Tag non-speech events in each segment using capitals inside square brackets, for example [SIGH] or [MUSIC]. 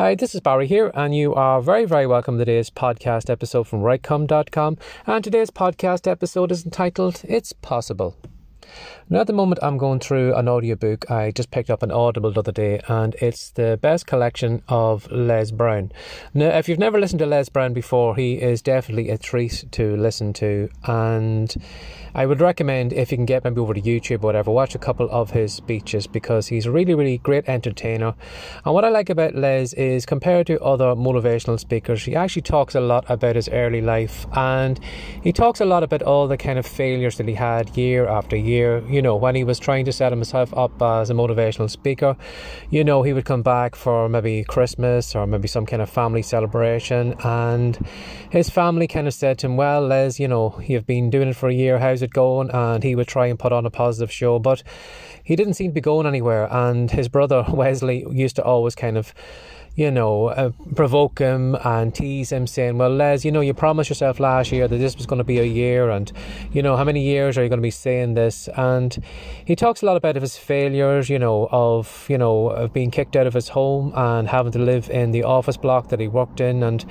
Hi, this is Barry here, and you are very, very welcome to today's podcast episode from WriteCome.com. And today's podcast episode is entitled It's Possible. Now, at the moment, I'm going through an audiobook. I just picked up an Audible the other day, and it's the best collection of Les Brown. Now, if you've never listened to Les Brown before, he is definitely a treat to listen to, and I would recommend if you can get maybe over to YouTube or whatever, watch a couple of his speeches because he's a really, really great entertainer. And what I like about Les is compared to other motivational speakers, he actually talks a lot about his early life and he talks a lot about all the kind of failures that he had year after year. You know, when he was trying to set himself up as a motivational speaker, you know, he would come back for maybe Christmas or maybe some kind of family celebration and his family kind of said to him, Well, Les, you know, you've been doing it for a year, how's it going? And he would try and put on a positive show, but he didn't seem to be going anywhere. And his brother [LAUGHS] Wesley used to always kind of you know, uh, provoke him and tease him, saying, Well, Les, you know, you promised yourself last year that this was going to be a year, and, you know, how many years are you going to be saying this? And he talks a lot about his failures, you know, of, you know, of being kicked out of his home and having to live in the office block that he worked in, and,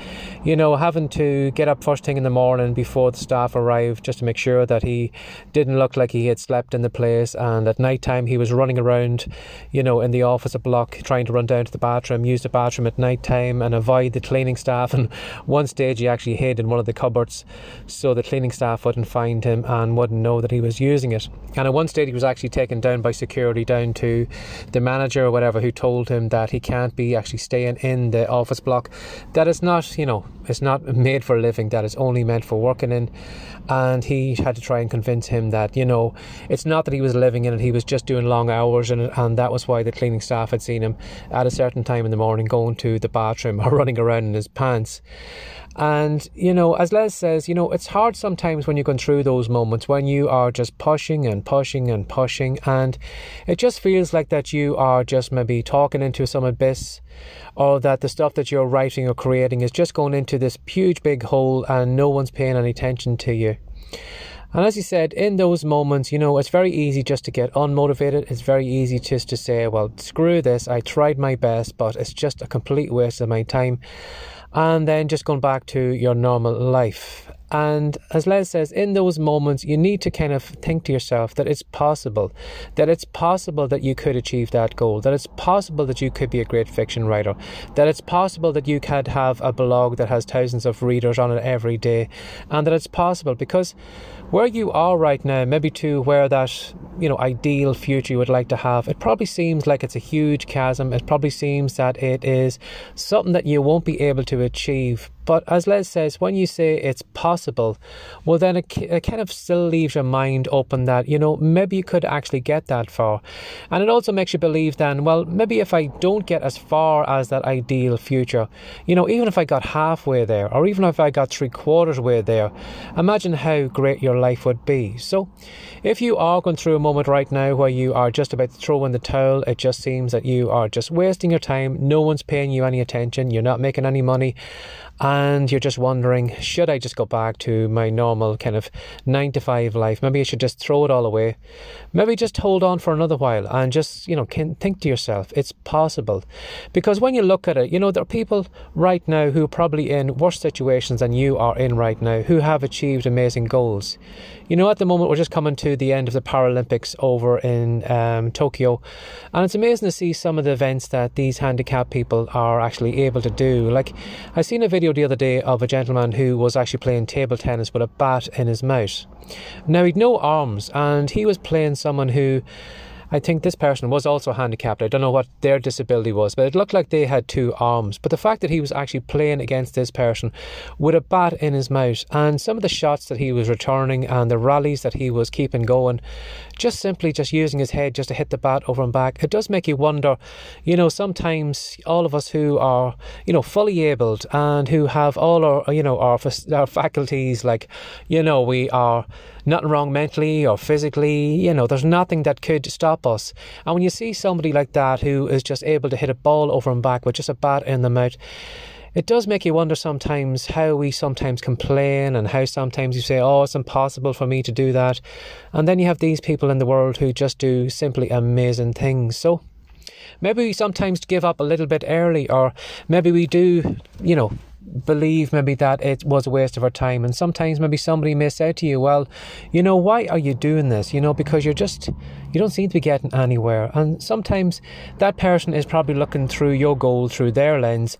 you know, having to get up first thing in the morning before the staff arrived just to make sure that he didn't look like he had slept in the place, and at night time he was running around, you know, in the office block trying to run down to the bathroom, use the bathroom bathroom at night time and avoid the cleaning staff. [LAUGHS] And one stage he actually hid in one of the cupboards so the cleaning staff wouldn't find him and wouldn't know that he was using it. And at one stage he was actually taken down by security down to the manager or whatever who told him that he can't be actually staying in the office block. That it's not, you know, it's not made for living, that it's only meant for working in. And he had to try and convince him that, you know, it's not that he was living in it, he was just doing long hours it, and that was why the cleaning staff had seen him at a certain time in the morning to the bathroom or [LAUGHS] running around in his pants. And, you know, as Les says, you know, it's hard sometimes when you're going through those moments when you are just pushing and pushing and pushing, and it just feels like that you are just maybe talking into some abyss, or that the stuff that you're writing or creating is just going into this huge big hole and no one's paying any attention to you. And as you said, in those moments, you know, it's very easy just to get unmotivated. It's very easy just to say, well, screw this. I tried my best, but it's just a complete waste of my time and then just going back to your normal life. And as Les says, in those moments, you need to kind of think to yourself that it's possible, that it's possible that you could achieve that goal, that it's possible that you could be a great fiction writer, that it's possible that you could have a blog that has thousands of readers on it every day, and that it's possible because where you are right now, maybe to where that you know ideal future you would like to have, it probably seems like it's a huge chasm. It probably seems that it is something that you won't be able to achieve but as Les says, when you say it's possible, well, then it, it kind of still leaves your mind open that, you know, maybe you could actually get that far. And it also makes you believe then, well, maybe if I don't get as far as that ideal future, you know, even if I got halfway there, or even if I got three quarters way there, imagine how great your life would be. So if you are going through a moment right now where you are just about to throw in the towel, it just seems that you are just wasting your time, no one's paying you any attention, you're not making any money and you're just wondering, should I just go back to my normal kind of nine to five life? Maybe I should just throw it all away. Maybe just hold on for another while and just, you know, can think to yourself, it's possible. Because when you look at it, you know, there are people right now who are probably in worse situations than you are in right now who have achieved amazing goals. You know, at the moment, we're just coming to the end of the Paralympics over in um, Tokyo, and it's amazing to see some of the events that these handicapped people are actually able to do. Like, I seen a video video the other day of a gentleman who was actually playing table tennis with a bat in his mouth. Now, he'd no arms, and he was playing someone who I think this person was also handicapped. I don't know what their disability was, but it looked like they had two arms. But the fact that he was actually playing against this person with a bat in his mouth and some of the shots that he was returning and the rallies that he was keeping going, just simply just using his head just to hit the bat over and back, it does make you wonder, you know, sometimes all of us who are, you know, fully abled and who have all our, you know, our, our faculties, like, you know, we are nothing wrong mentally or physically. You know, there's nothing that could stop us. And when you see somebody like that who is just able to hit a ball over and back with just a bat in the mouth, it does make you wonder sometimes how we sometimes complain and how sometimes you say, oh, it's impossible for me to do that. And then you have these people in the world who just do simply amazing things. So maybe we sometimes give up a little bit early, or maybe we do, you know, believe maybe that it was a waste of our time. And sometimes maybe somebody may say to you, well, you know, why are you doing this? You know, because you're just, you don't seem to be getting anywhere. And sometimes that person is probably looking through your goal through their lens.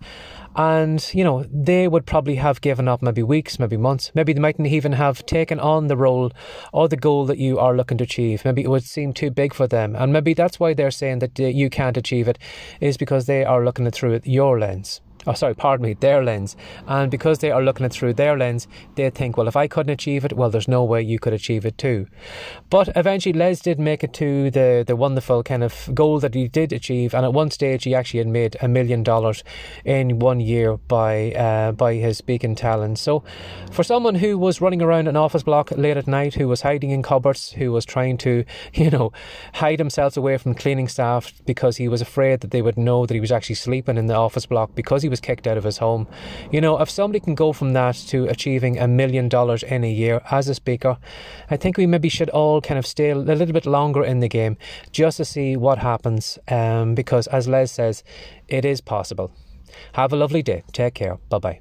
And, you know, they would probably have given up maybe weeks, maybe months. Maybe they mightn't even have taken on the role or the goal that you are looking to achieve. Maybe it would seem too big for them. And maybe that's why they're saying that uh, you can't achieve it, is because they are looking at through your lens oh sorry pardon me their lens. And because they are looking at through their lens they think well if i couldn't achieve it well there's no way you could achieve it too. But eventually les did make it to the the wonderful kind of goal that he did achieve. And at one stage he actually had made a million dollars in one year by uh, by his speaking talent. So for someone who was running around an office block late at night who was hiding in cupboards who was trying to [LAUGHS] you know hide himself away from cleaning staff because he was afraid that they would know that he was actually sleeping in the office block because he was kicked out of his home. You know, if somebody can go from that to achieving a million dollars in a year as a speaker, I think we maybe should all kind of stay a little bit longer in the game just to see what happens. Um, because as Les says, it is possible. Have a lovely day. Take care. Bye bye.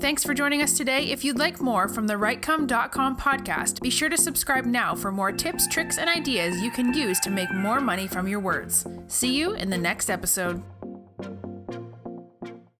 Thanks for joining us today. If you'd like more from the WriteCome.com podcast, be sure to subscribe now for more tips, tricks, and ideas you can use to make more money from your words. See you in the next episode.